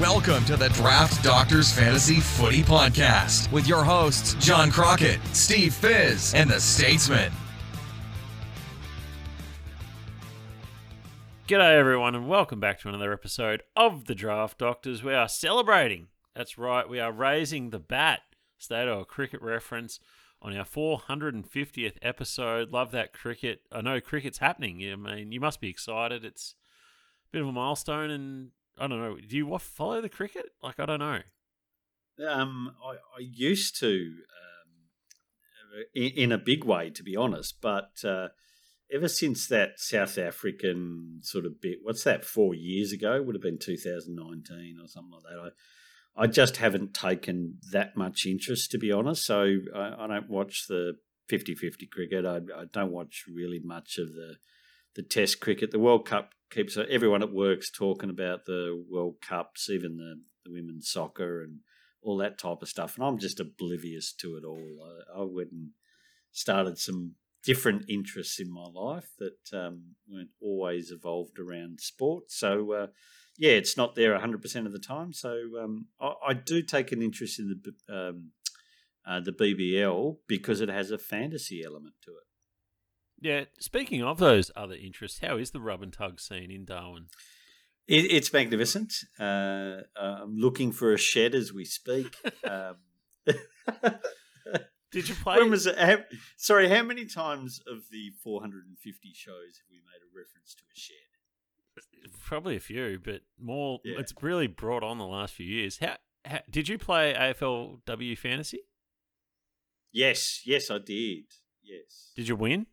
Welcome to the Draft Doctors Fantasy Footy Podcast with your hosts, John Crockett, Steve Fizz, and the Statesman. G'day, everyone, and welcome back to another episode of the Draft Doctors. We are celebrating. That's right, we are raising the bat. State a cricket reference on our 450th episode. Love that cricket. I know cricket's happening. I mean, you must be excited. It's a bit of a milestone, and I don't know. Do you follow the cricket? Like, I don't know. Um, I, I used to, um, in, in, a big way, to be honest. But uh, ever since that South African sort of bit, what's that? Four years ago would have been 2019 or something like that. I, I just haven't taken that much interest, to be honest. So I, I don't watch the 50-50 cricket. I, I don't watch really much of the the Test cricket. The World Cup keeps everyone at work's talking about the World Cups, even the, the women's soccer and all that type of stuff. And I'm just oblivious to it all. I, I went and started some different interests in my life that um, weren't always evolved around sport. So, uh, yeah, it's not there 100% of the time. So, um, I, I, do take an interest in the um, uh, the BBL because it has a fantasy element to it. Yeah, speaking of those other interests, how is the rub and tug scene in Darwin? It, it's magnificent. Uh, I'm looking for a shed as we speak. um, Did you play? When was it? How, sorry, how many times of the 450 shows have we made a reference to a shed? Probably a few, but more. Yeah. It's really brought on the last few years. How, how did you play AFLW fantasy? Yes, yes, I did. Yes. Did you win?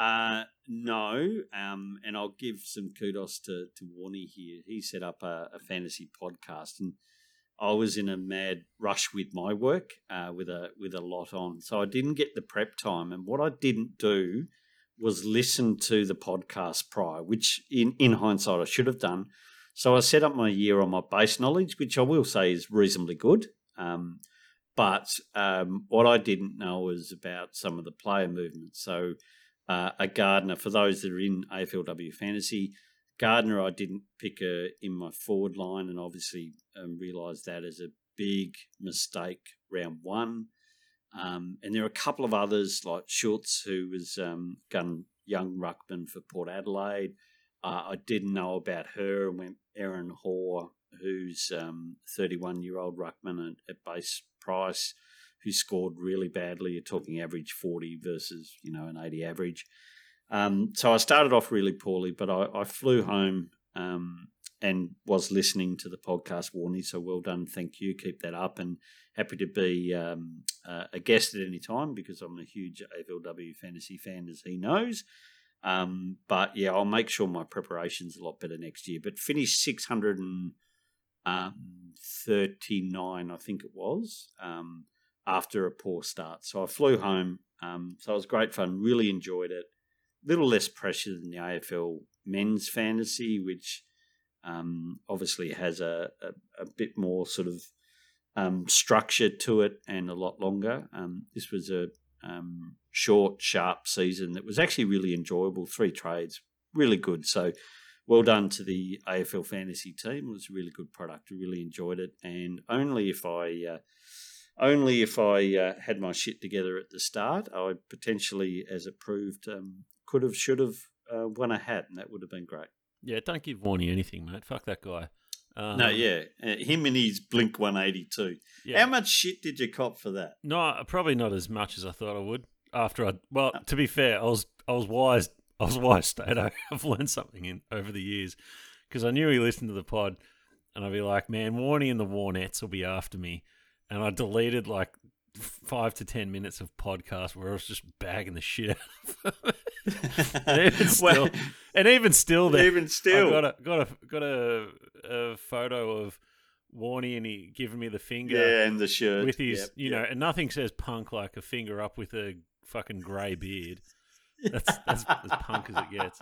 Uh, no, um, and I'll give some kudos to to Warney here. He set up a, a, fantasy podcast, and I was in a mad rush with my work, uh, with a with a lot on, so I didn't get the prep time. And what I didn't do was listen to the podcast prior, which in in hindsight I should have done. So I set up my year on my base knowledge, which I will say is reasonably good. Um, but um, what I didn't know was about some of the player movements. So uh, a Gardner. For those that are in AFLW fantasy, Gardner I didn't pick a, in my forward line, and obviously um, realised that as a big mistake round one. Um, and there are a couple of others like Schultz, who was um, gun young ruckman for Port Adelaide. Uh, I didn't know about her and went Erin Hoare, who's 31 um, year old ruckman at, at base price who scored really badly. You're talking average 40 versus, you know, an 80 average. Um, so I started off really poorly, but I, I flew home um, and was listening to the podcast, Warney. So well done. Thank you. Keep that up. And happy to be um, uh, a guest at any time because I'm a huge AFLW fantasy fan, as he knows. Um, but yeah, I'll make sure my preparation's a lot better next year. But finished 639, um, I think it was. After a poor start. So I flew home. Um, so it was great fun. Really enjoyed it. A little less pressure than the AFL men's fantasy, which um, obviously has a, a, a, bit more sort of um, structure to it and a lot longer. Um, this was a um, short, sharp season that was actually really enjoyable. Three trades, really good. So well done to the AFL fantasy team. It was a really good product. I really enjoyed it. And only if I uh, only if I uh, had my shit together at the start, I potentially, as it proved, um, could have, should have uh, won a hat, and that would have been great. Yeah, don't give Warney anything, mate. Fuck that guy. Um, no, yeah, uh, him and his Blink 182. Yeah. How much shit did you cop for that? No, probably not as much as I thought I would. After I, well, to be fair, I was I was wise. I was wise, Stato. I've learned something in over the years because I knew he listened to the pod, and I'd be like, man, Warney and the Warnettes will be after me and I deleted like five to ten minutes of podcast where I was just bagging the shit out of and even still, well, and even still, there, even still, I got a got a got a, a photo of Warney and he giving me the finger, yeah, and the shirt with his, yep, you yep. know, and nothing says punk like a finger up with a fucking grey beard. That's that's as punk as it gets.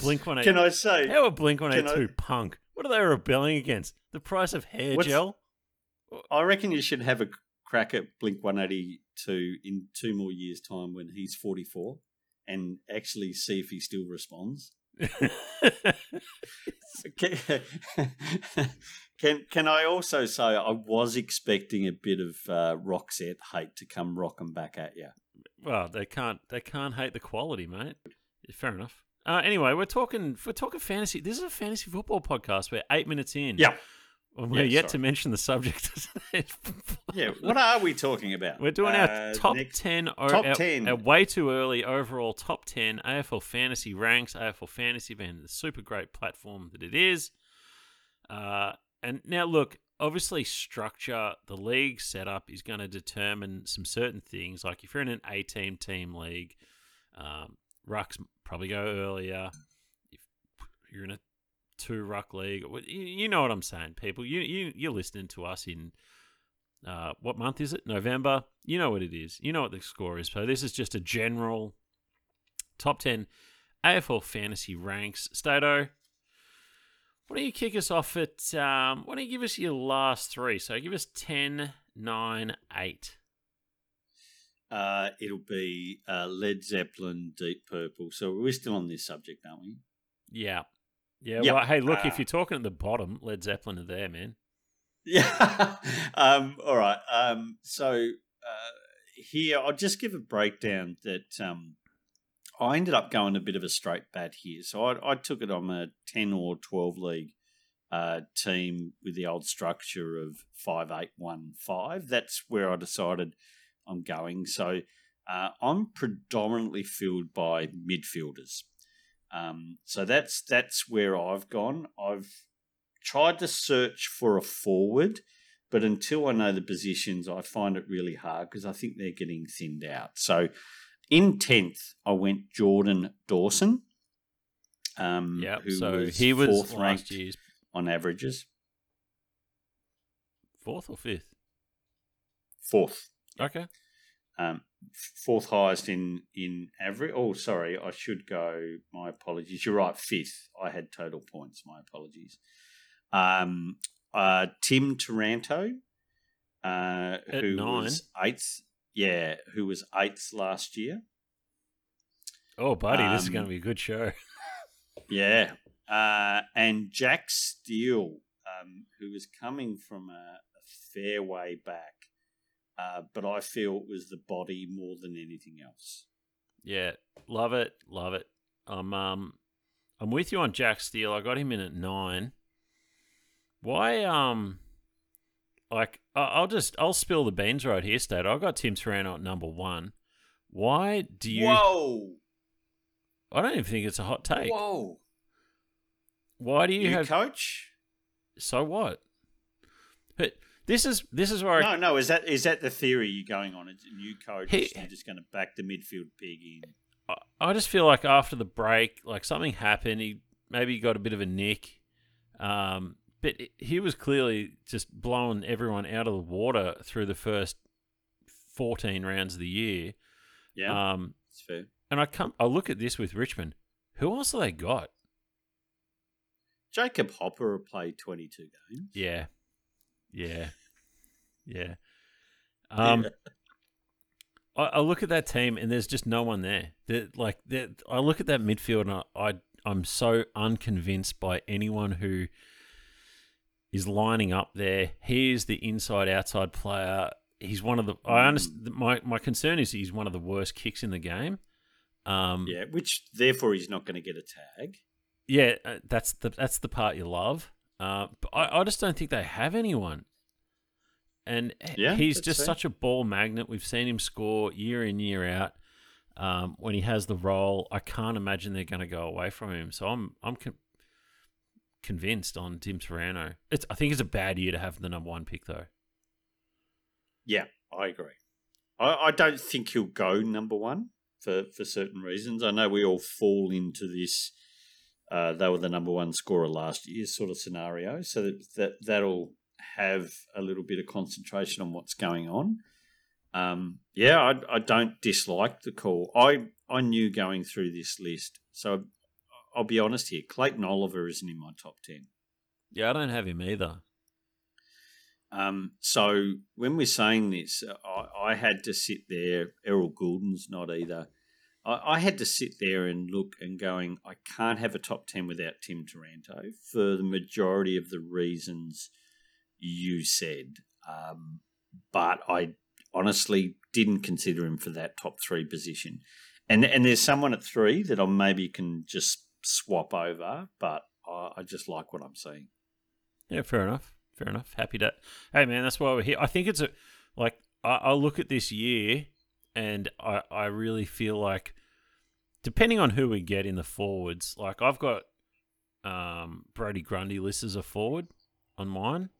Blink One Eight. Can I say how a Blink One Eight Two punk? What are they rebelling against? The price of hair gel. I reckon you should have a crack at Blink 182 in two more years' time when he's 44 and actually see if he still responds. can, can can I also say I was expecting a bit of uh, Roxette hate to come rocking back at you. Well, they can't they can't hate the quality, mate. Fair enough. Uh, anyway, we're talking we're talking fantasy. This is a fantasy football podcast. We're eight minutes in. Yeah. We're Yeah, yet sorry. to mention the subject. Yeah. What are we talking about? We're doing our Uh, top next- 10, o- top our, 10. our way too early overall top 10 AFL fantasy ranks, AFL fantasy band, the super great platform that it is. Uh, and now, look, obviously, structure, the league setup is going to determine some certain things. Like if you're in an 18 team team league, um, rucks probably go earlier. If you're in a two ruck league, you, know what I'm saying, people. You, you, you're listening to us in uh, what month is it? November. You know what it is. You know what the score is. So this is just a general top 10 AFL fantasy ranks. Stato, why don't you kick us off at, um, why don't you give us your last three? So give us 10, 9, 8. Uh, it'll be uh, Led Zeppelin, Deep Purple. So we're still on this subject, aren't we? Yeah. Yeah. Yep. Well, hey, look, Uh, if you're talking at the bottom, Led Zeppelin are there, man. Yeah. um, all right. Um, so uh, here, I'll just give a breakdown that um, I ended up going a bit of a straight bat here. So I, I took it on a 10 or 12 league uh, team with the old structure of 5815. That's where I decided I'm going. So uh, I'm predominantly filled by midfielders. Um, so that's that's where I've gone. I've tried to search for a forward, but until I know the positions, I find it really hard because I think they're getting thinned out. So in 10th, I went Jordan Dawson, um, Yeah. So was he was fourth ranked year's on averages. fourth or fifth. Fourth. Okay. Um, fourth highest in in average. Oh, sorry, I should go. My apologies. You're right. Fifth. I had total points. My apologies. Um, uh, Tim Taranto, uh, who nine? was eighth. Yeah, who was eighth last year. Oh, buddy, this is Um, going to be a good show. Yeah, uh, and Jack Steele, um, who was coming from a, a fair way back, uh, but I feel it was the body more than anything else. Yeah, love it, love it. I'm um, I'm with you on Jack Steele. I got him in at nine. Why um, like I'll just I'll spill the beans right here, State. I got Tim Taranto at number one. Why do you? Whoa! I don't even think it's a hot take. Whoa! Why do you You have? coach? so what? But this is this is where I, No, no. Is that is that the theory you're going on? It's a new coach. He- you're just going to back the midfield pig in. I- I just feel like after the break, like something happened. He maybe he got a bit of a nick, um, but he was clearly just blowing everyone out of the water through the first fourteen rounds of the year. Yeah, Um, it's fair. and I come, I look at this with Richmond. Who else have they got? Jacob Hopper played 22 games. Yeah, yeah, yeah. Um, Yeah. I, I look at that team and there's just no one there. That like that. I look at that midfield and I, I I'm so unconvinced by anyone who is lining up there. He is the inside outside player. He's one of the. I understand. My my concern is he's one of the worst kicks in the game. Um, Yeah, which therefore he's not going to get a tag. yeah, uh, that's the that's the part you love. Uh, but I, I just don't think they have anyone. And Yeah, he's just fair. such a ball magnet. We've seen him score year in year out. Um, when he has the role, I can't imagine they're going to go away from him. So I'm I'm con- convinced on Tim Taranto. It's I think it's a bad year to have the number one pick though. Yeah, I agree. I, I don't think he'll go number one for, for certain reasons. I know we all fall into this. Uh, they were the number one scorer last year, sort of scenario. So that, that that'll have a little bit of concentration on what's going on. Um, yeah, I, I don't dislike the call. I I knew going through this list. So I'll be honest here. Clayton Oliver isn't in my top ten. Yeah, I don't have him either. Um, so when we're saying this, I, I had to sit there. Errol Gulden's not either. I, I had to sit there and look and going, I can't have a top 10 without Tim Taranto for the majority of the reasons you said. Um, but I honestly didn't consider him for that top three position. And and there's someone at three that I maybe can just swap over, but I, I just like what I'm seeing. Yeah, fair enough. Fair enough. Happy to. Hey, man, that's why we're here. I think it's a like I, I look at this year, and I I really feel like depending on who we get in the forwards, like I've got um Brodie Grundy list as a forward on mine.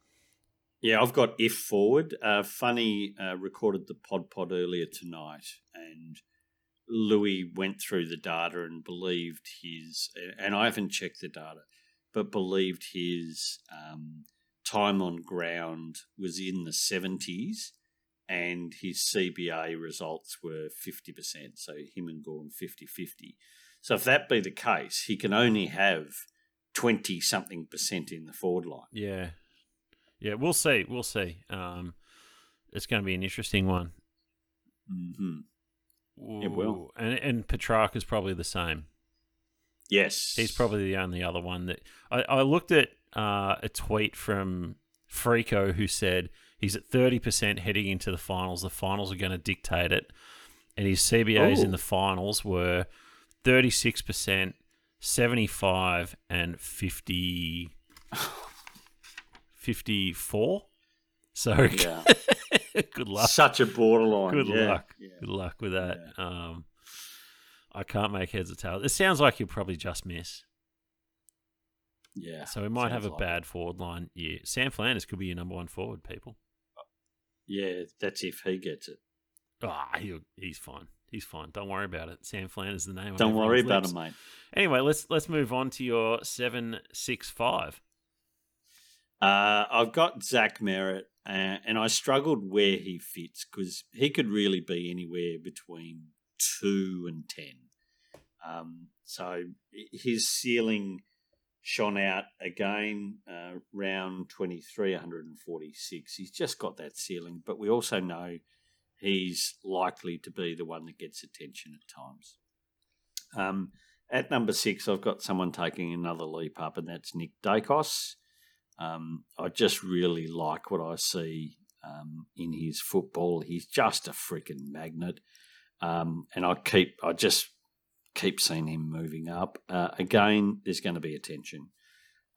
Yeah, I've got if forward. Uh, Funny uh, recorded the pod pod earlier tonight, and Louis went through the data and believed his, and I haven't checked the data, but believed his um, time on ground was in the 70s and his CBA results were 50%. So him and Gawn 50 50. So if that be the case, he can only have 20 something percent in the forward line. Yeah. Yeah, we'll see. We'll see. Um, it's going to be an interesting one. Mm-hmm. It will. And and Petracca is probably the same. Yes, he's probably the only other one that I, I looked at uh, a tweet from Freako who said he's at thirty percent heading into the finals. The finals are going to dictate it, and his CBAs Ooh. in the finals were thirty six percent, seventy five, and fifty. 54. So yeah. good luck. Such a borderline. Good yeah. luck. Yeah. Good luck with that. Um, I can't make heads or tails. It sounds like you'll probably just miss. Yeah. So we might have a like bad it. forward line year. Sam Flanders could be your number one forward, people. Yeah, that's if he gets it. Ah, oh, he's fine. He's fine. Don't worry about it. Sam Flanders is the name. Don't worry about him, mate. Anyway, let's let's move on to your seven six five. Uh, I've got Zach Merrett, uh, and I struggled where he fits because he could really be anywhere between two and ten. Um, so his ceiling shone out again, uh, round 23, 146. He's just got that ceiling, but we also know he's likely to be the one that gets attention at times. Um, at number six, I've got someone taking another leap up, and that's Nick Daicos. Um, I just really like what I see um, in his football. He's just a freaking magnet, um, and I keep I just keep seeing him moving up. Uh, again, there's going to be attention.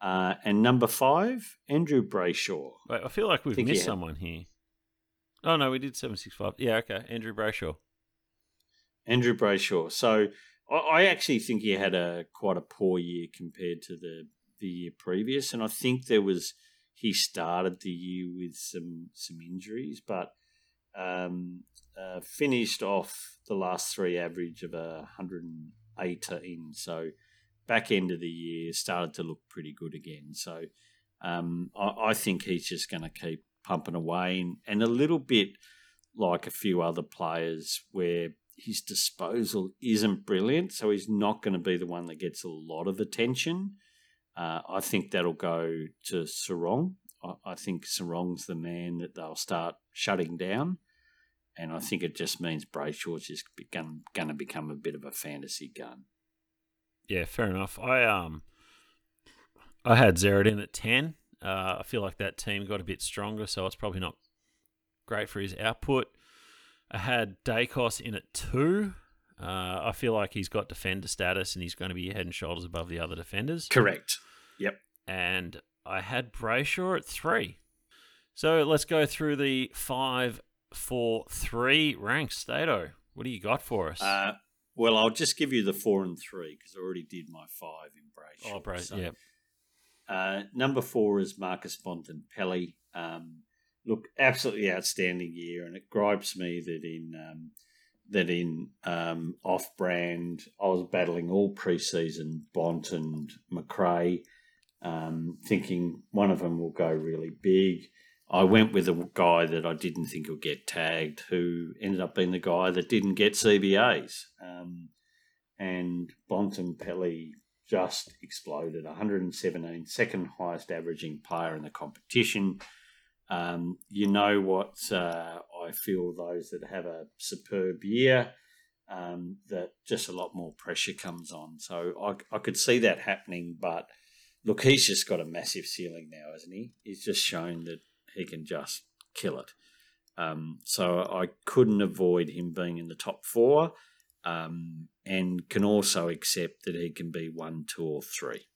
Uh, and number five, Andrew Brayshaw. Wait, I feel like we've missed someone here. Oh no, we did seven six five. Yeah, okay, Andrew Brayshaw. Andrew Brayshaw. So I, I actually think he had a quite a poor year compared to the the year previous, and I think there was he started the year with some some injuries, but um, uh, finished off the last three average of a hundred and eighteen. So back end of the year started to look pretty good again. So um, I, I, think he's just going to keep pumping away, and, and a little bit like a few other players where his disposal isn't brilliant, so he's not going to be the one that gets a lot of attention. Uh, I think that'll go to Serong. I, I think Serong's the man that they'll start shutting down. And I think it just means Brayshaw's just going to become a bit of a fantasy gun. Yeah, fair enough. I um, I had zeroed in at ten. Uh, I feel like that team got a bit stronger, so it's probably not great for his output. I had Daicos in at two. Uh, I feel like he's got defender status and he's going to be head and shoulders above the other defenders. Correct. Yep. And I had Brayshaw at three. So let's go through the five, four, three ranks. Stato, what do you got for us? Uh, well, I'll just give you the four and three because I already did my five in Brayshaw. Oh, Brayshaw, so, yeah. Uh, number four is Marcus Bontempelli. Um, look, absolutely outstanding year, and it gripes me that in um, that in um, off brand, I was battling all preseason Bont and Macrae, um, thinking one of them will go really big. I went with a guy that I didn't think would get tagged, who ended up being the guy that didn't get CBAs. Um, and Bontempelli just exploded 117, second highest averaging player in the competition. Um, you know what uh, I feel those that have a superb year um, that just a lot more pressure comes on. So I, I could see that happening, but look, he's just got a massive ceiling now, hasn't he? He's just shown that he can just kill it. Um, so I couldn't avoid him being in the top four, um, and can also accept that he can be one, two, or three.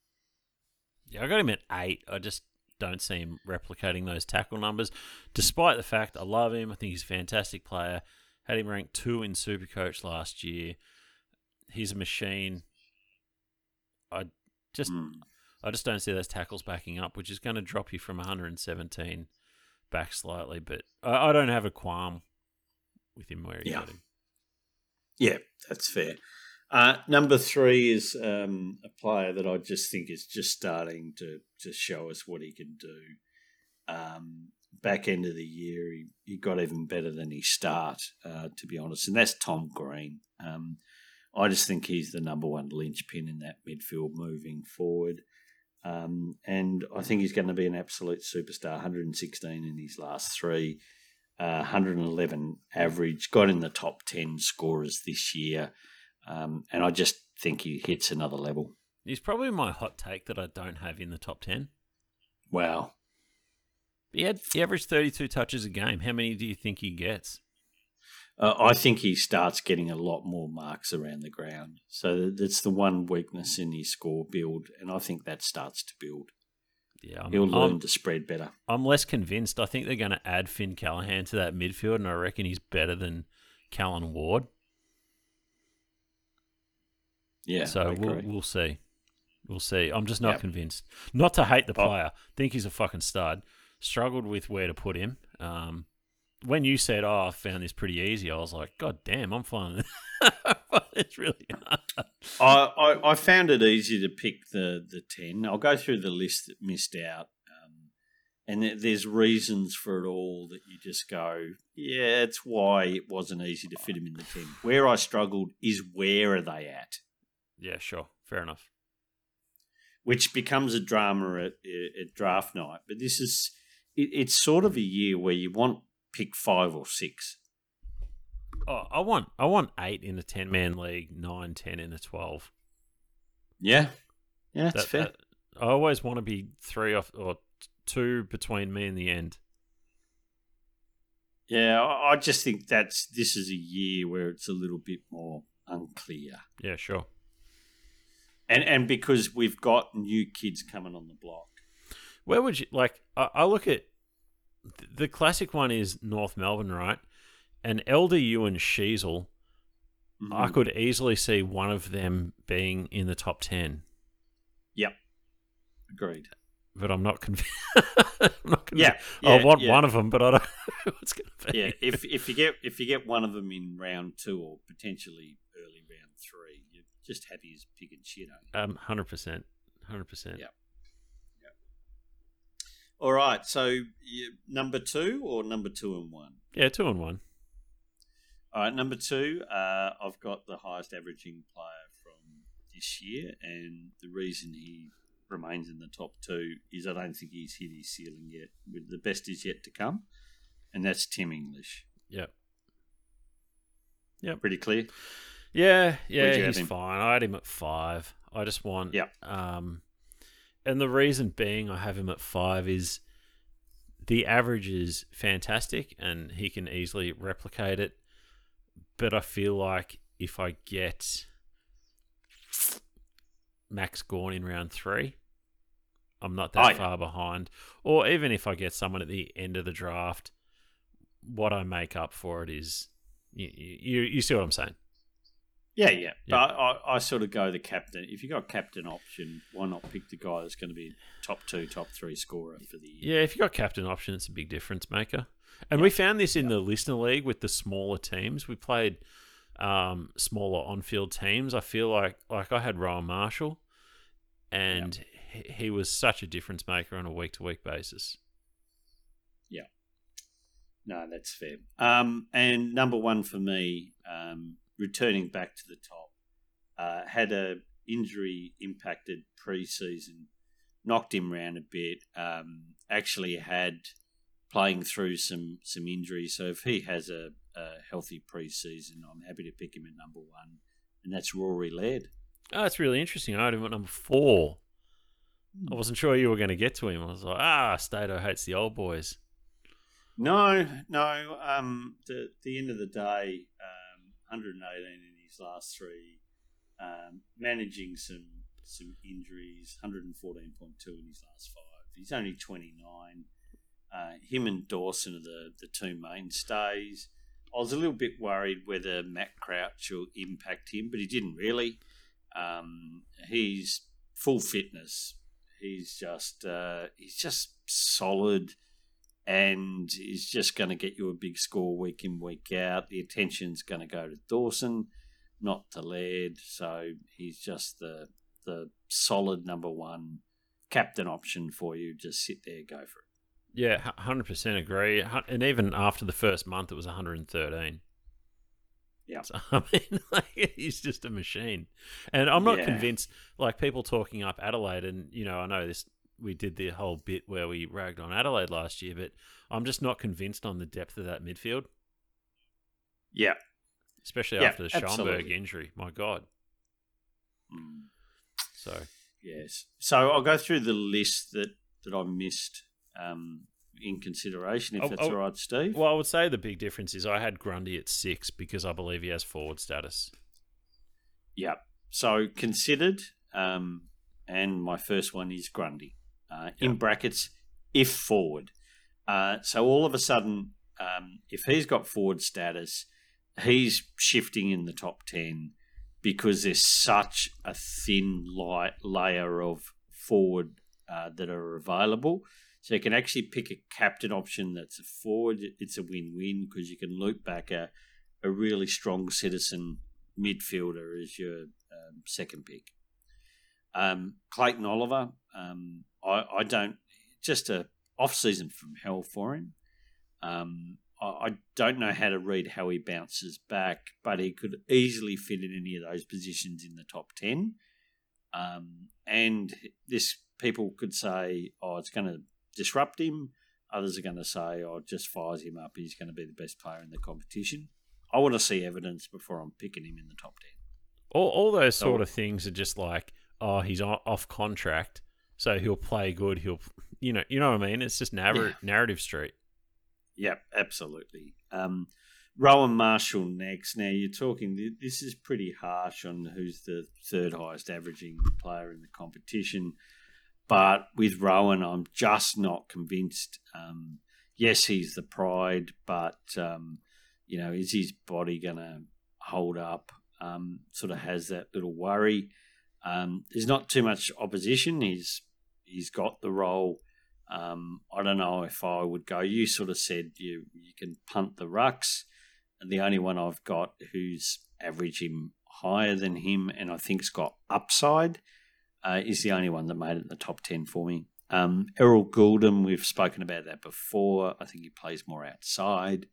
Yeah, I got him at eight. I just don't see him replicating those tackle numbers, despite the fact I love him. I think he's a fantastic player. Had him ranked two in Supercoach last year. He's a machine. I just, Mm. I just don't see those tackles backing up, which is going to drop you from 117 back slightly. But I, I don't have a qualm with him where he Yeah. got him. Yeah, that's fair. Uh, number three is um, a player that I just think is just starting to to show us what he can do. Um, back end of the year, he, he got even better than his start, uh, to be honest, and that's Tom Green. Um, I just think he's the number one linchpin in that midfield moving forward. Um, and I think he's going to be an absolute superstar. 116 in his last three, uh, 111 average, got in the top 10 scorers this year. Um, and I just think he hits another level. He's probably my hot take that I don't have in the top 10. Wow. He had he averaged 32 touches a game. How many do you think he gets? Uh, I think he starts getting a lot more marks around the ground. So that's the one weakness in his score build. And I think that starts to build. Yeah, I'm, He'll learn I'm, to spread better. I'm less convinced. I think they're going to add Finn Callaghan to that midfield, and I reckon he's better than Callan Ward. Yeah. so we'll we'll see. We'll see. I'm just not Yep. convinced. Not to hate the Oh. player. Think he's a fucking stud. Struggled with where to put him. Um, when you said, "Oh, I found this pretty easy," I was like, "God damn, I'm finding it's really hard." I, I, I found it easy to pick the, the 10. I'll go through the list that missed out. Um, and there- there's reasons for it all that you just go, yeah, it's why it wasn't easy to fit him in the 10. Where I struggled is where are they at? Yeah, sure, fair enough. Which becomes a drama at, at draft night. But this is, it, it's sort of a year where you want pick five or six. Oh, I want I want eight in a ten man league, nine, ten in a twelve. Yeah. Yeah, that's That- fair. that- I always want to be three off or two between me and the end. yeah, I, I just think that's, this is a year where it's a little bit more unclear. Yeah, sure. And and because we've got new kids coming on the block. Where would you like? I, I look at the classic one is North Melbourne, right? And LDU and Sheezel, I Mhm. could easily see one of them being in the top ten, Yep, agreed. but I'm not convinced. I'm not convinced. Yeah, I want yeah. one of them, but I don't know what's going to be. Yeah, if if you get if you get one of them in round two or potentially early round three, just happy as pig and shit, aren't you? um, hundred percent, hundred percent. Yeah. All right, so you, number two or number two and one. Yeah, two and one. All right, number two, uh, I've got the highest averaging player from this year, and the reason he remains in the top two is I don't think he's hit his ceiling yet. The best is yet to come, and that's Tim English. Yep. Yeah. Pretty clear. Yeah, yeah, Where'd you have he's him? fine. I had him at five. I just want, Yep. Um, and the reason being I have him at five is the average is fantastic, and he can easily replicate it. But I feel like if I get Max Gawn in round three, I'm not that Oh, yeah. far behind. Or even if I get someone at the end of the draft, what I make up for it is you, you, you see what I'm saying. Yeah, yeah. Yeah. But I, I sort of go the captain. If you got captain option, why not pick the guy that's going to be top two, top three scorer for the year? Yeah, if you got captain option, it's a big difference maker. And we found this in the listener league with the smaller teams. We played um, smaller on-field teams. I feel like like I had Rowan Marshall, and he, he was such a difference maker on a week-to-week basis. Yeah. No, that's fair. Um, and number one for me, um, returning back to the top, uh, had a injury impacted preseason, knocked him round a bit. Um, actually had playing through some some injuries. So if he has a, a healthy preseason, I'm happy to pick him at number one, and that's Rory Laird. Oh, that's really interesting. I had him at number four. I wasn't sure you were going to get to him. I was like, ah, Stato hates the old boys. No, no. Um, the the end of the day, um, 118 in his last three, um, managing some some injuries, 114.2 in his last five. He's only 29. Uh, him and Dawson are the, the two mainstays. I was a little bit worried whether Matt Crouch will impact him, but he didn't really. Um, he's full fitness. He's just uh, he's just solid, and he's just going to get you a big score week in week out. The attention's going to go to Dawson, not to Laird. So he's just the the solid number one captain option for you. Just sit there, go for it. Yeah, hundred percent agree. And even after the first month, it was 113. Yeah. So, I mean, like, he's just a machine, and I'm not Yeah. convinced. Like people talking up Adelaide, and you know, I know this. We did the whole bit where we ragged on Adelaide last year, but I'm just not convinced on the depth of that midfield, Yeah. especially Yeah, after the Schoenberg absolutely. injury. My God. Mm. So Yes. So I'll go through the list that, that I missed um, in consideration, if Oh, that's oh, all right, Steve. Well, I would say the big difference is I had Grundy at six because I believe he has forward status. Yeah. So considered, um, and my first one is Grundy. Uh, in brackets, if forward. Uh, so all of a sudden, um, if he's got forward status, he's shifting in the top 10 because there's such a thin light layer of forward uh, that are available. So you can actually pick a captain option that's a forward. It's a win-win because you can loop back a, a really strong citizen midfielder as your um, second pick. Um, Clayton Oliver, um, I, I don't just a off season from hell for him. Um, I, I don't know how to read how he bounces back, but he could easily fit in any of those positions in the top ten. Um, and this people could say, oh, it's going to disrupt him. Others are going to say, oh, it just fires him up. He's going to be the best player in the competition. I want to see evidence before I'm picking him in the top 10. All, all those So- sort of things are just like, oh, he's off contract, so he'll play good. He'll, you know, you know what I mean. It's just narrative, narrative street. Yep, absolutely. Um, Rowan Marshall next. Now you're talking. This is pretty harsh on who's the third highest averaging player in the competition, but with Rowan, I'm just not convinced. Um, yes, he's the pride, but um, you know, is his body going to hold up? Um, sort of has that little worry. Um, there's not too much opposition. He's he's got the role. Um, I don't know if I would go. You sort of said you you can punt the rucks, and the only one I've got who's averaging higher than him, and I think's got upside, uh, is the only one that made it the top ten for me. Um, Errol Gulden, we've spoken about that before. I think he plays more outside,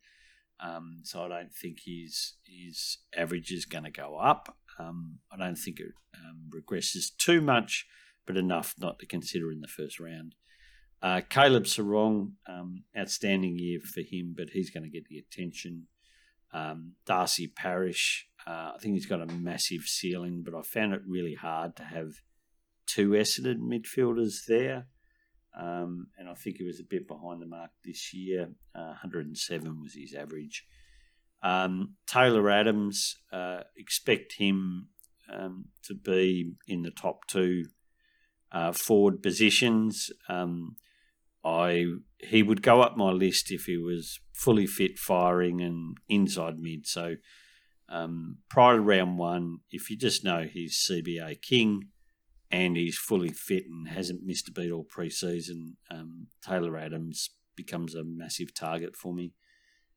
um, so I don't think his his average is going to go up. Um, I don't think it um, regresses too much, but enough not to consider in the first round. Uh, Caleb Serong, um, outstanding year for him, but he's going to get the attention. Um, Darcy Parish, uh, I think he's got a massive ceiling, but I found it really hard to have two Essendon midfielders there. Um, and I think he was a bit behind the mark this year. Uh, 107 was his average. Um, Taylor Adams, uh, expect him um, to be in the top two uh, forward positions. Um, I he would go up my list if he was fully fit, firing, and inside mid. So um, prior to round one, if you just know he's CBA king and he's fully fit and hasn't missed a beat all preseason, um, Taylor Adams becomes a massive target for me.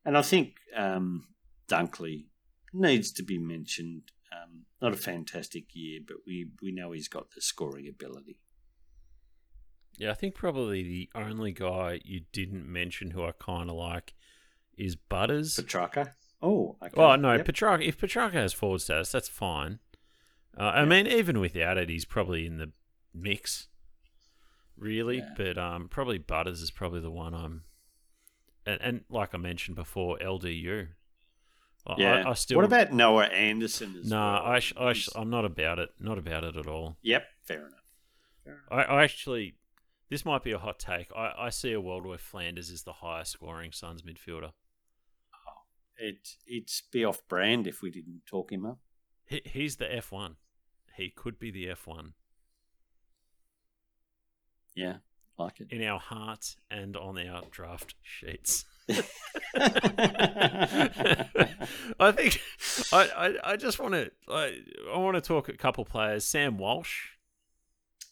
And I think um, Dunkley needs to be mentioned. Um, not a fantastic year, but we, we know he's got the scoring ability. Yeah, I think probably the only guy you didn't mention who I kind of like is Butters. Petracca. Oh, okay. Well, no, Yep. Petracca. If Petracca has forward status, that's fine. Uh, I mean, even without it, he's probably in the mix, really. Yeah. But um, probably Butters is probably the one I'm. And, and like I mentioned before, LDU. Yeah. I, I still what about Noah Anderson? As No, well? I, sh- I sh- I'm not about it. Not about it at all. Yep, fair enough. I, I actually, this might be a hot take. I, I see a world where Flanders is the highest scoring Suns midfielder. Oh, it it's be off brand if we didn't talk him up. He, he's the F1. He could be the F1 Yeah, like it. in our hearts and on our draft sheets. I I think I, I, I just want to I, I want to talk a couple players. Sam Walsh.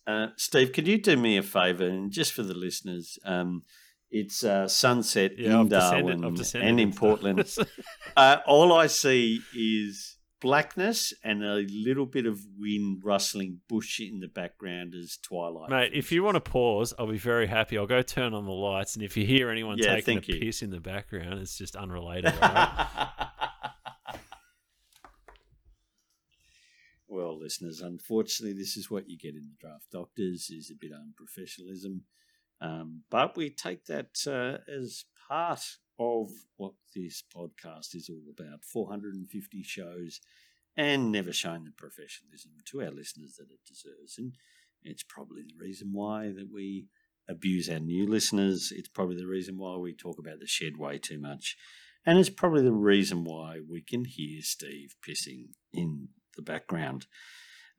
Uh, Steve, could you do me a favour, and just for the listeners, um, it's uh, sunset Yeah, in I've Darwin I've descended and in Portland. uh, all I see is blackness and a little bit of wind rustling bush in the background as twilight. Mate, if you want to pause, I'll be very happy. I'll go turn on the lights, and if you hear anyone Yeah, taking a you. piss in the background, it's just unrelated. right? well, listeners, unfortunately, this is what you get in the draft doctors: is a bit of unprofessionalism. Um, but we take that uh, as part of what this podcast is all about 450 shows and never showing the professionalism to our listeners that it deserves. And it's probably the reason why that we abuse our new listeners. It's probably the reason why we talk about the shed way too much. And it's probably the reason why we can hear Steve pissing in the background.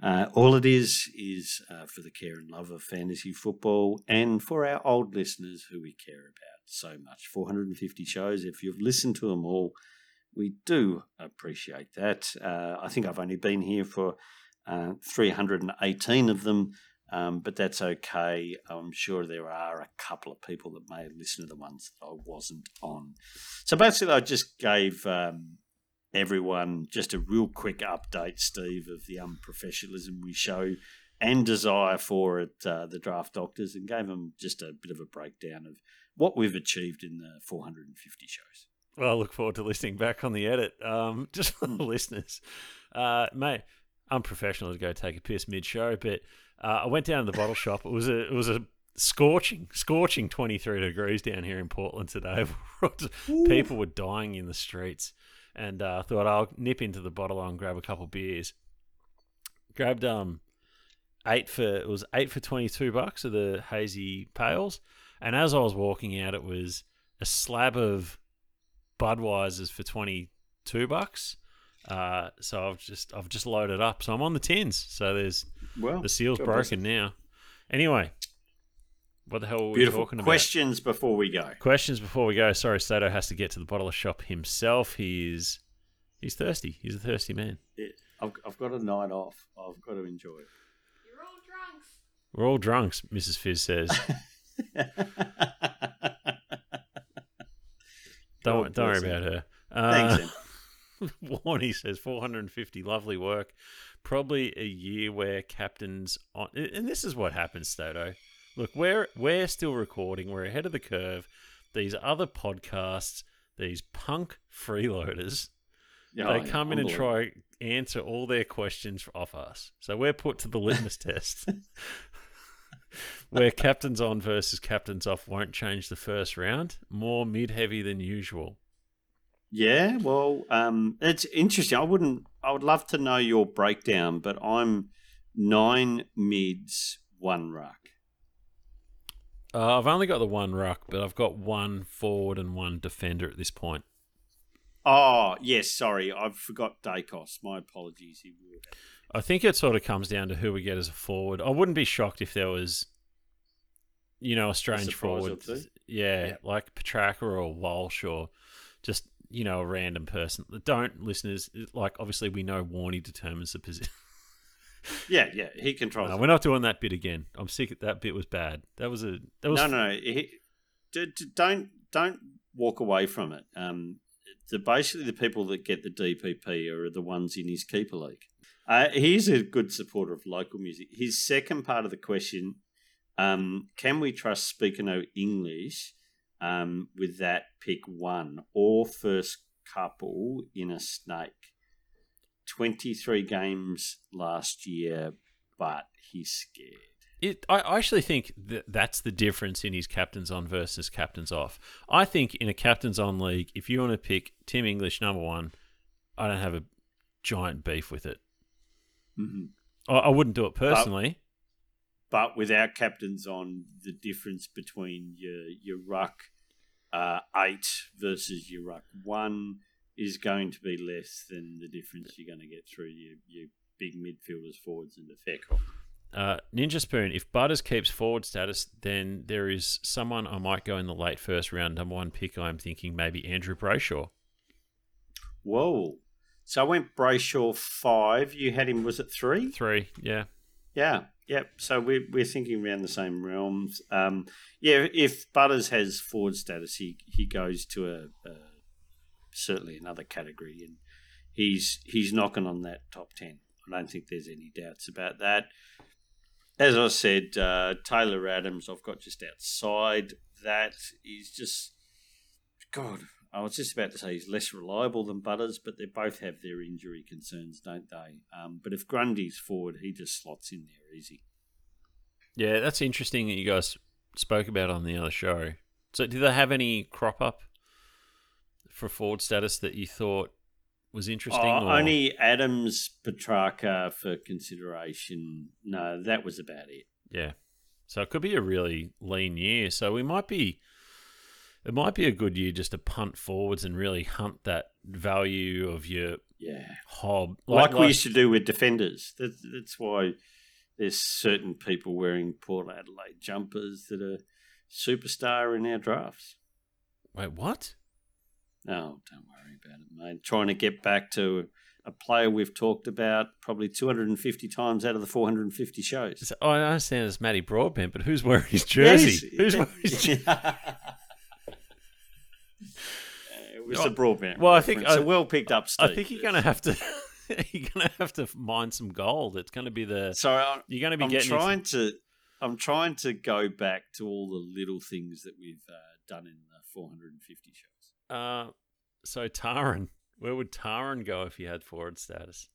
Uh, all it is is uh, for the care and love of fantasy football and for our old listeners who we care about so much. 450 shows. If you've listened to them all, we do appreciate that. Uh, I think I've only been here for uh, 318 of them, um, but that's okay. I'm sure there are a couple of people that may have listened to the ones that I wasn't on. So basically, I just gave. Um, everyone just a real quick update, Steve, of the unprofessionalism we show and desire for at uh, the Draft Doctors, and gave them just a bit of a breakdown of what we've achieved in the 450 shows. well, I look forward to listening back on the edit. Um, just for the listeners, uh, mate, I'm unprofessional to go take a piss mid-show, but uh, I went down to the bottle shop. It was a it was a scorching, scorching 23 degrees down here in Portland today. People were dying in the streets, and uh, I thought I'll nip into the bottle and grab a couple beers. Grabbed um eight for it was eight for 22 bucks of the hazy pales, and as I was walking out, it was a slab of Budweisers for 22 bucks. Uh, so I've just I've just loaded up. So I'm on the tins. So there's Well, the seal's broken now. Anyway, what the hell were we beautiful talking about? questions before we go. Questions before we go. Sorry, Sato has to get to the bottle shop himself. He's he's thirsty. He's a thirsty man. Yeah, I've, I've got a night off. I've got to enjoy You're all drunks. We're all drunks, Mrs. Fizz says. Don't don't worry about her. Uh, Thanks. Warney says 450, lovely work. Probably a year where captains on, and this is what happens, Stato. Look, we're we're still recording. We're ahead of the curve. These other podcasts, these punk freeloaders, they come in and try answer all their questions off us. So we're put to the litmus test. Where captains on versus captains off won't change the first round. More mid heavy than usual. Yeah, well, um, it's interesting. I wouldn't. I would love to know your breakdown, but I'm nine mids, one ruck. Uh, I've only got the one ruck, but I've got one forward and one defender at this point. Oh yes, sorry, I forgot Daicos. My apologies. He will. I think it sort of comes down to who we get as a forward. I wouldn't be shocked if there was, you know, a strange or forward. Yeah, Yeah. like Petracca or Walsh or just, you know, a random person. Don't, listeners, like, obviously we know Warney determines the position. Yeah, yeah, he controls. No, it. we're not doing that bit again. I'm sick. That bit was bad. That was a. That was no, no, no. He, don't don't walk away from it. Um, the basically the people that get the DPP are the ones in his keeper league. Uh, he's a good supporter of local music. His second part of the question: um, Can we trust Speaker No English um, with that pick one or first couple in a snake? Twenty three games last year, but he's scared. It, I actually think that that's the difference in his captains on versus captains off. I think in a captains on league, if you want to pick Tim English number one, I don't have a giant beef with it. Hmm I, I wouldn't do it personally. But without captains on, the difference between your your ruck uh, eight versus your ruck one is going to be less than the difference you're going to get through your, your big midfielders, forwards, and the. Uh, Ninja Spoon, if Butters keeps forward status, then there is someone I might go in the late first round, number one pick. I'm thinking maybe Andrew Brayshaw. Whoa. So I went Brayshaw five. You had him, was it three? Three, yeah. Yeah. Yep. So we're, we're thinking around the same realms. Um, yeah, if Butters has forward status, he, he goes to a, a certainly another category, and he's he's knocking on that top ten. I don't think there's any doubts about that. As I said, uh, Taylor Adams, I've got just outside that. He's just God. I was just about to say he's less reliable than Butters, but they both have their injury concerns, don't they? Um, but if Grundy's forward, he just slots in there easy. Yeah, that's interesting that you guys spoke about on the other show. So, did they have any crop up for forward status that you thought was interesting? Oh, or- only Adams, Petracca for consideration. No, that was about it. Yeah. So it could be a really lean year. So we might be it might be a good year just to punt forwards and really hunt that value of your Yeah. hob. Like, we used to do with defenders. That's, that's why there's certain people wearing Port Adelaide jumpers that are superstar in our drafts. Wait, what? No, don't worry about it, mate. Trying to get back to a player we've talked about probably 250 times out of the 450 shows. So, I understand it's Matty Broadbent, but who's wearing his jersey? Yes. Who's wearing his jersey? it was Oh, the broadband. well, I think-. I- a well picked up. Steve. I think you're gonna have to you're gonna have to mine some gold. It's gonna be the So I, you're gonna be I'm getting trying to. I'm trying to go back to all the little things that we've uh, done in the 450 shows. uh so Taran. Where would Taran go if he had forward status?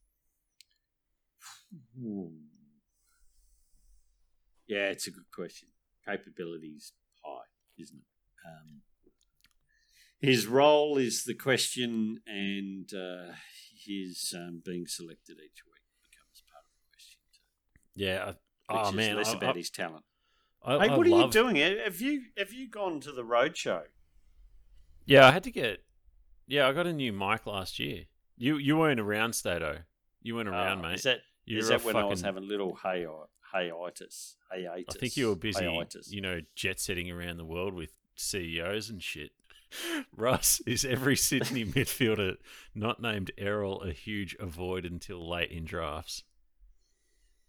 Yeah, it's a good question. Capabilities high, isn't it? Um, his role is the question, and uh, his um, being selected each week becomes part of the question too. Yeah. I, Which oh is man, less I, about I, his talent. I, hey, I what are you doing? Have you have you gone to the road show? Yeah, I had to get. Yeah, I got a new mic last year. You you weren't around, Stato. You weren't around, Uh, mate. Is that You is that when I was fucking- having little hay hiatus? Hiatus. I think you were busy, Hiatus. you know, jet setting around the world with CEOs and shit. Russ, is every Sydney midfielder not named Errol a huge avoid until late in drafts?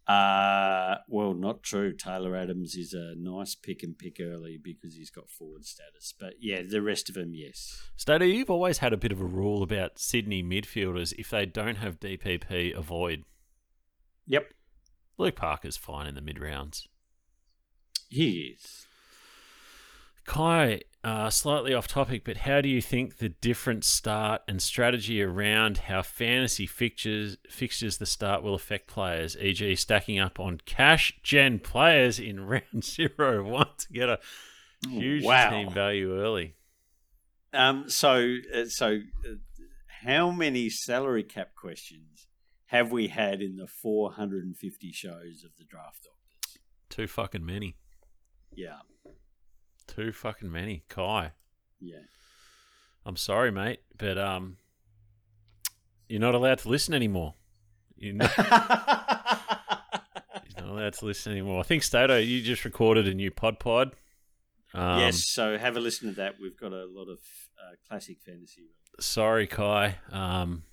Uh, well, not true. Taylor Adams is a nice pick and pick early because he's got forward status. But yeah, the rest of them, yes. Stato, you've always had a bit of a rule about Sydney midfielders. If they don't have DPP, avoid. Yep, Luke Parker's fine in the mid rounds. he is. Kai, uh, slightly off topic, but how do you think the different start and strategy around how fantasy fixtures fixtures the start will affect players, e.g., stacking up on cash gen players in round zero one to get a huge Wow. team value early? Um, so, uh, so uh, how many salary cap questions have we had in the 450 shows of the draft doctors? Too fucking many. Yeah, Too fucking many. Kai, yeah. I'm sorry, mate, but um, you're not allowed to listen anymore. You're not, you're not allowed to listen anymore. I think Stato, you just recorded a new pod pod. Um, yes, so have a listen to that. We've got a lot of uh, classic fantasy. Sorry, Kai. Um,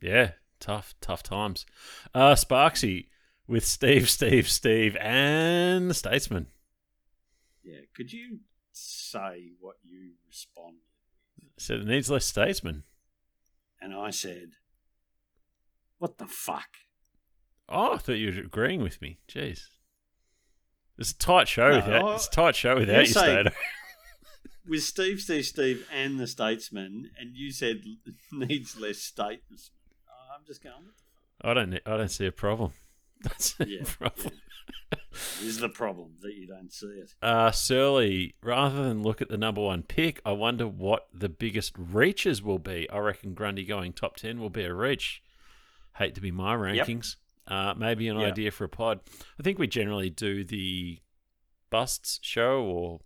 yeah, tough, tough times. Uh, Sparksy with Steve, Steve, Steve, and the Statesman. Yeah, could you say what you responded? with? I Said it needs less Statesman. And I said, "What the fuck?" Oh, I thought you were agreeing with me. Jeez. It's a tight show No, without I- it's a tight show without you, Stato. With Steve, Steve, Steve, and the Statesman, and you said needs less statesman. I'm just going. What the fuck? I don't I don't see a problem. That's a problem. This is the problem that you don't see it. Uh, Surly, rather than look at the number one pick, I wonder what the biggest reaches will be. I reckon Grundy going top 10 will be a reach. Hate to be my rankings. Uh, maybe an Yep. idea for a pod. I think we generally do the busts show, or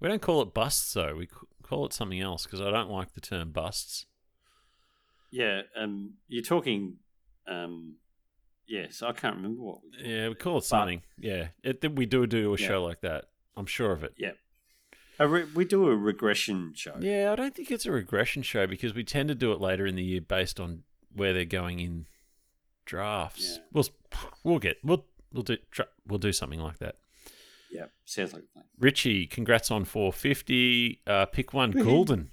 we don't call it busts though. We call it something else because I don't like the term busts. Yeah, um, you're talking. Um, yes, I can't remember what. We Yeah, we call it But- yeah, it, we do do a Yeah. show like that. I'm sure of it. Yeah, a re- we do a regression show. Yeah, I don't think it's a regression show because we tend to do it later in the year based on where they're going in drafts. Yeah. We'll we'll get we'll we'll do tr- we'll do something like that. yeah, sounds like a plan. Richie, congrats on 450. Uh, pick one, Woohoo. Gulden.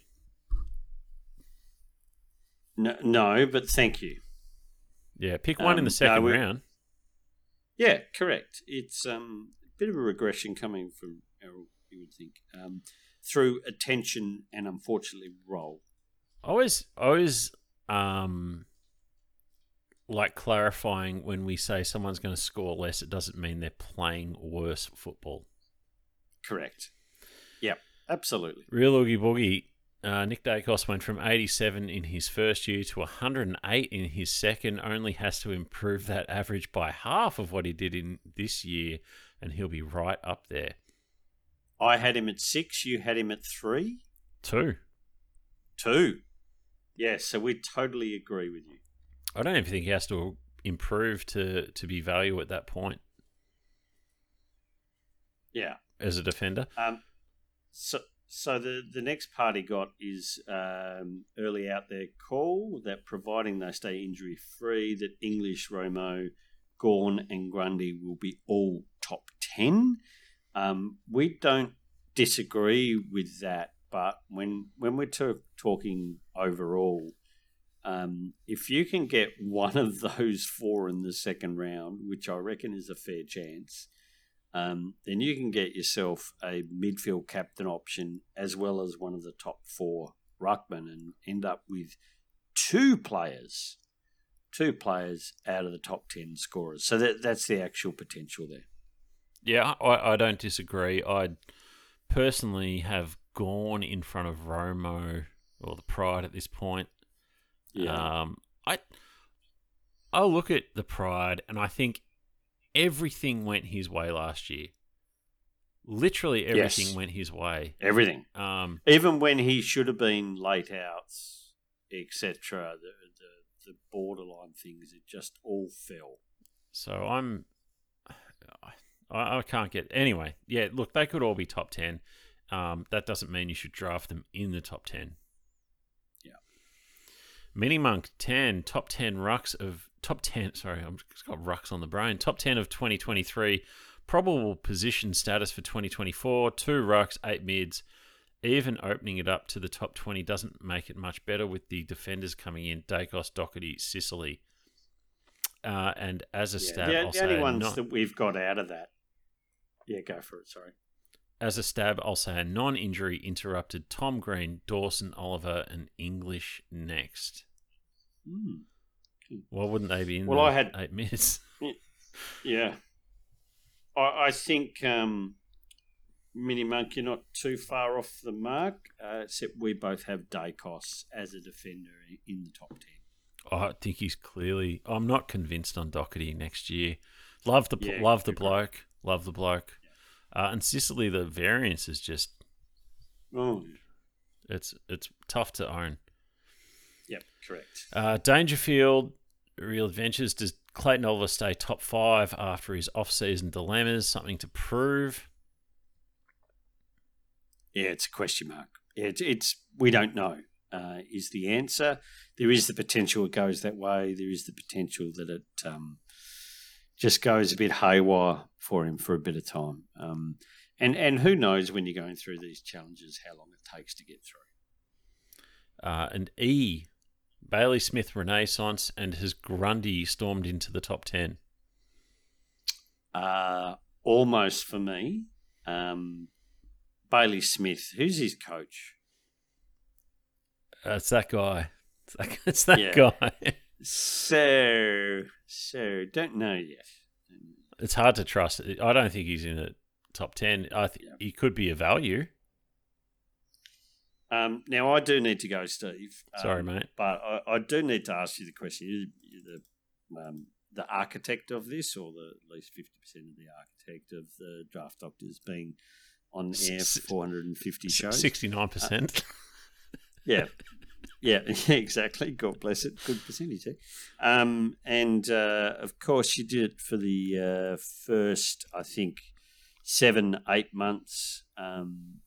No, no, but thank you. Yeah, pick one in Um, the second we- round. Yeah, correct. It's um, a bit of a regression coming from Errol, you would think, um, through attention and unfortunately roll. I always I always um like clarifying when we say someone's going to score less, it doesn't mean they're playing worse football. Correct. Yep, absolutely. Real Oogie Boogie, uh, Nick Daicos went from 87 in his first year to 108 in his second. Only has to improve that average by half of what he did in this year, and he'll be right up there. I had him at six. You had him at three, Two. two. Yeah, so we totally agree with you. I don't even think he has to improve to, to be value at that point Yeah. as a defender. Um, so, so the the next part he got is um, early out there call that providing they stay injury free, that English, Romo, Gawn, and Grundy will be all top ten. Um, we don't disagree with that, but when when we're talking overall, um, if you can get one of those four in the second round, which I reckon is a fair chance, um, then you can get yourself a midfield captain option as well as one of the top four ruckmen and end up with two players, two players out of the top ten scorers. So that that's the actual potential there. Yeah, I, I don't disagree. I personally have gone in front of Romo or the Pride at this point. Um, I I look at the Pride and I think everything went his way last year. Literally everything Yes. went his way. everything, Um, even when he should have been late outs, etc. The, the the borderline things, it just all fell. so I'm I, I can't get anyway. Yeah, look, they could all be top ten. Um, that doesn't mean you should draft them in the top ten. Yeah. Mini Monk ten top ten rucks of top ten. Sorry, I've just got rucks on the brain. Top ten of 2023. Probable position status for 2024. Two rucks, eight mids. Even opening it up to the top 20 doesn't make it much better with the defenders coming in: Daicos, Doherty, Sicily. Uh, and as a Yeah, stab, the, only ones not- that we've got out of that. Yeah, go for it. Sorry. As a stab, I'll say a non injury interrupted Tom Green, Dawson, Oliver, and English next. Hmm. Why wouldn't they be in Well, I had- eight minutes? Yeah. I, I think um, Mini Monk, you're not too far off the mark, uh, except we both have Daicos as a defender in the top 10. I think he's clearly. I'm not convinced on Doherty next year. Love the Yeah, love the bloke. Love the bloke. Uh, and Sicily, the variance is just Oh, it's it's tough to own. yep, correct. Uh, Dangerfield, Real Adventures. Does Clayton Oliver stay top five after his off-season dilemmas? Something to prove. Yeah, it's a question mark. It's, it's we don't know. Uh, is the answer? There is the potential it goes that way. There is the potential that it um, just goes a bit haywire for him for a bit of time. Um, and and who knows when you're going through these challenges how long it takes to get through. Uh, and E, Bailey Smith Renaissance, and has Grundy stormed into the top 10. Uh, almost for me. Um, Bailey Smith, who's his coach? Uh, it's that guy. It's that, it's that Yeah. guy. So, so don't know yet. it's hard to trust. I don't think he's in the top ten. I think Yeah. he could be a value. Um, now I do need to go, Steve. Sorry, um, mate. but I, I do need to ask you the question: you, you're the um, the architect of this, or the at least fifty percent of the architect of the draft doctors being on air four hundred and fifty shows? Sixty nine percent. Yeah. Yeah, exactly. God bless it. Good percentage there. Um, and uh, of course, you did it for the uh, first, I think, seven, eight months um,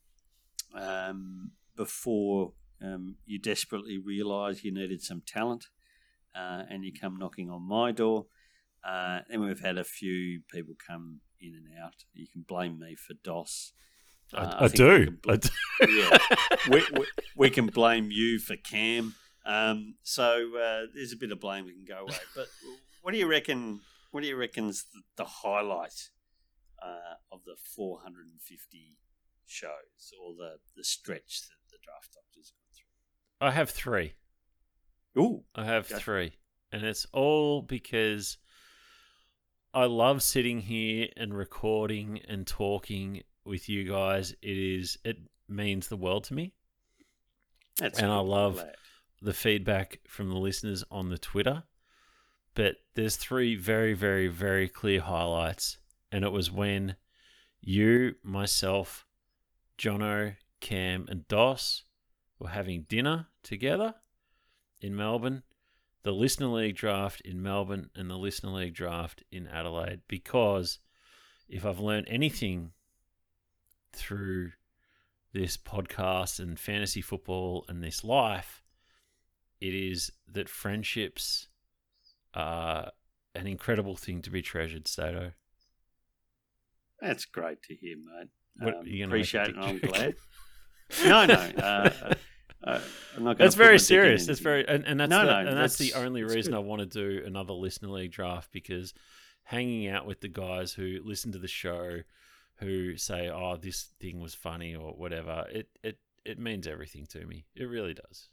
um, before um, you desperately realise you needed some talent uh, and you come knocking on my door. Uh, and we've had a few people come in and out. You can blame me for DOS. Uh, I, I we do. bl- I do. yeah, we, we, we can blame you for Cam. Um, so uh, there's a bit of blame we can go away. But what do you reckon? What do you reckon's the, the highlight uh, of the 450 shows or the, the stretch that the draft doctors I have three. Ooh, I have Okay. three, and it's all because I love sitting here and recording and talking with you guys. It is it means the world to me. that's And I love-. The feedback from the listeners on the Twitter, but there's three very, very, very clear highlights, and it was when you, myself, Jono, Cam, and Dos were having dinner together in Melbourne, the Listener League draft in Melbourne, and the Listener League draft in Adelaide. Because if I've learned anything through this podcast and fantasy football and this life, it is that friendships are an incredible thing to be treasured, Stato. That's great to hear, mate. What, Um, you gonna make a appreciate it. I'm glad. no, no. Uh, uh, I'm not That's very serious. That's very, and, and that's No, the, no, and that's, the only that's reason good. I want to do another listener league draft because hanging out with the guys who listen to the show, who say, "Oh, this thing was funny" or whatever, it it it means everything to me. It really does.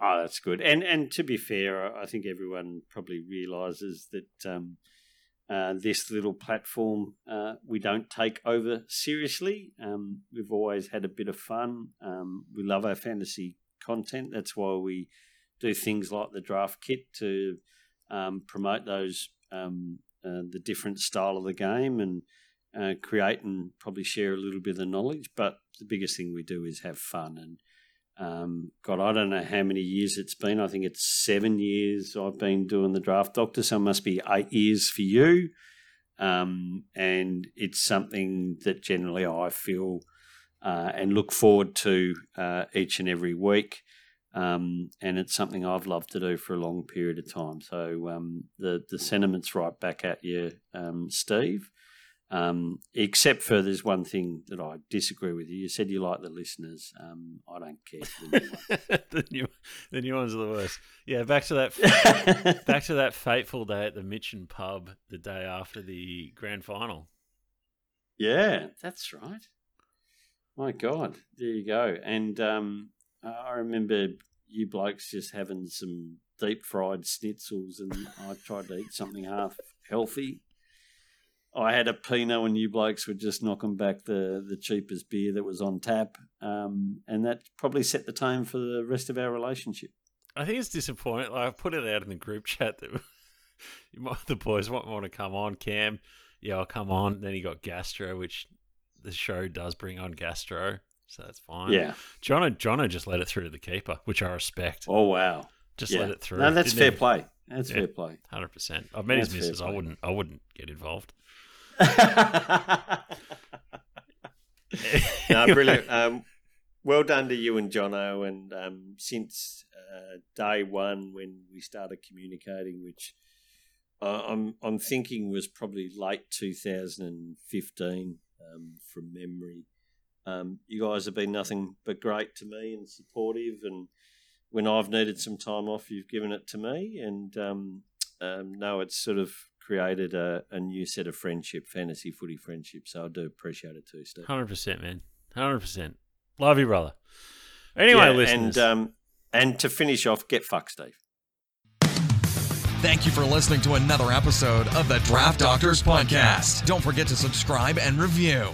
Oh, that's good. And and to be fair, I I think everyone probably realizes that um, uh, this little platform uh, we don't take over seriously. Um, we've always had a bit of fun. Um, we love our fantasy content. That's why we do things like the draft kit to um, promote those um, uh, the different style of the game and uh, create and probably share a little bit of knowledge. But the biggest thing we do is have fun and um, God, I don't know how many years it's been. I think it's seven years I've been doing the draft doctor, so it must be eight years for you. Um, and it's something that generally I feel uh, and look forward to uh, each and every week. Um, and it's something I've loved to do for a long period of time. So um, the the sentiment's right back at you, um, Steve. Um, except for there's one thing that I disagree with you. You said you like the listeners. Um, I don't care. For the new ones. the new the new ones are the worst. Yeah, back to that back to that fateful day at the Mitchin pub the day after the grand final. yeah, that's right. My God, there you go. And um, I remember you blokes just having some deep fried schnitzels, and I tried to eat something half healthy. I had a Pinot, and you blokes were just knocking back the, the cheapest beer that was on tap, um, and that probably set the tone for the rest of our relationship. I think it's disappointing. Like, I put it out in the group chat that you might, the boys might want to come on. Cam, yeah, I'll come on. Then he got gastro, which the show does bring on gastro, so that's fine. Yeah. Jono, Jono just let it through to the keeper, which I respect. Oh wow. Just yeah. let it through. No, that's Didn't fair even- play. That's Yeah. fair play. Hundred percent. I've met his That's fair missus. I wouldn't. I wouldn't get involved. no, brilliant. Um, well done to you and Jono. And um, since uh, day one, when we started communicating, which uh, I'm I'm thinking was probably late 2015 um, from memory. Um, you guys have been nothing but great to me and supportive. And when I've needed some time off, you've given it to me. And um, um, no, it's sort of created a, a new set of friendship, fantasy footy friendship. So I do appreciate it too, Steve. Hundred percent, man. Hundred percent. Love you, brother. Anyway, Yeah, listeners. and um, and to finish off, get fucked, Steve. Thank you for listening to another episode of the Draft Doctors Podcast. Don't forget to subscribe and review.